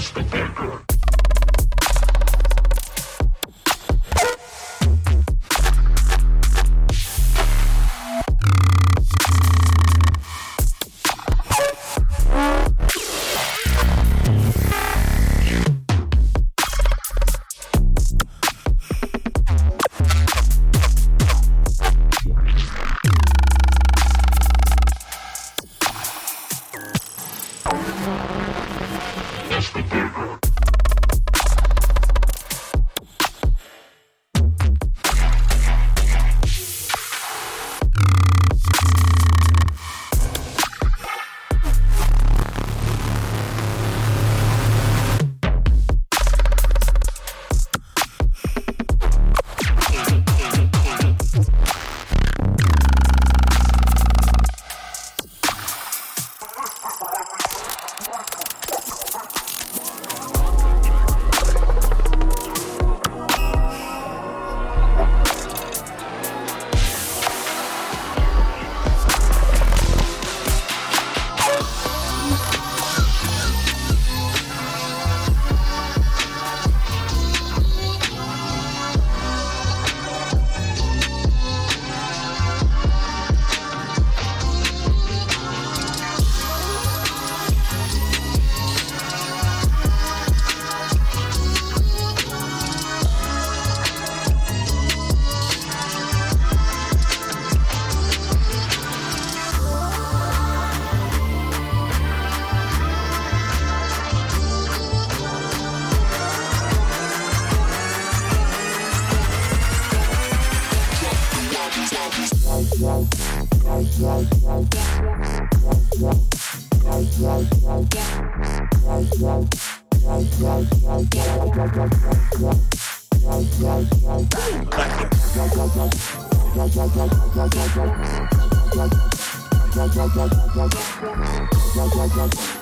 That's the background.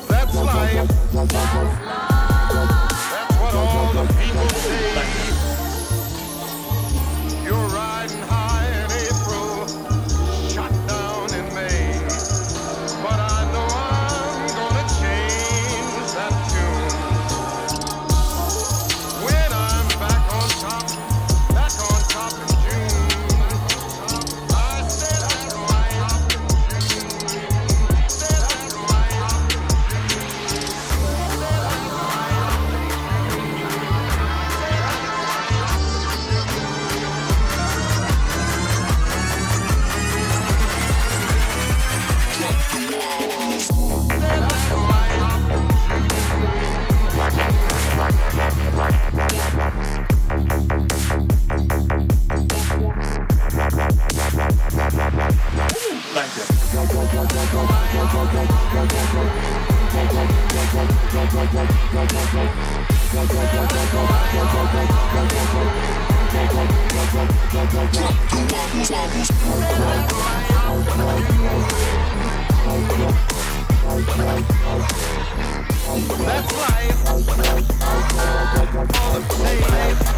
That's life. That's what all the people say. That's life. All the pain.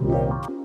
Yeah.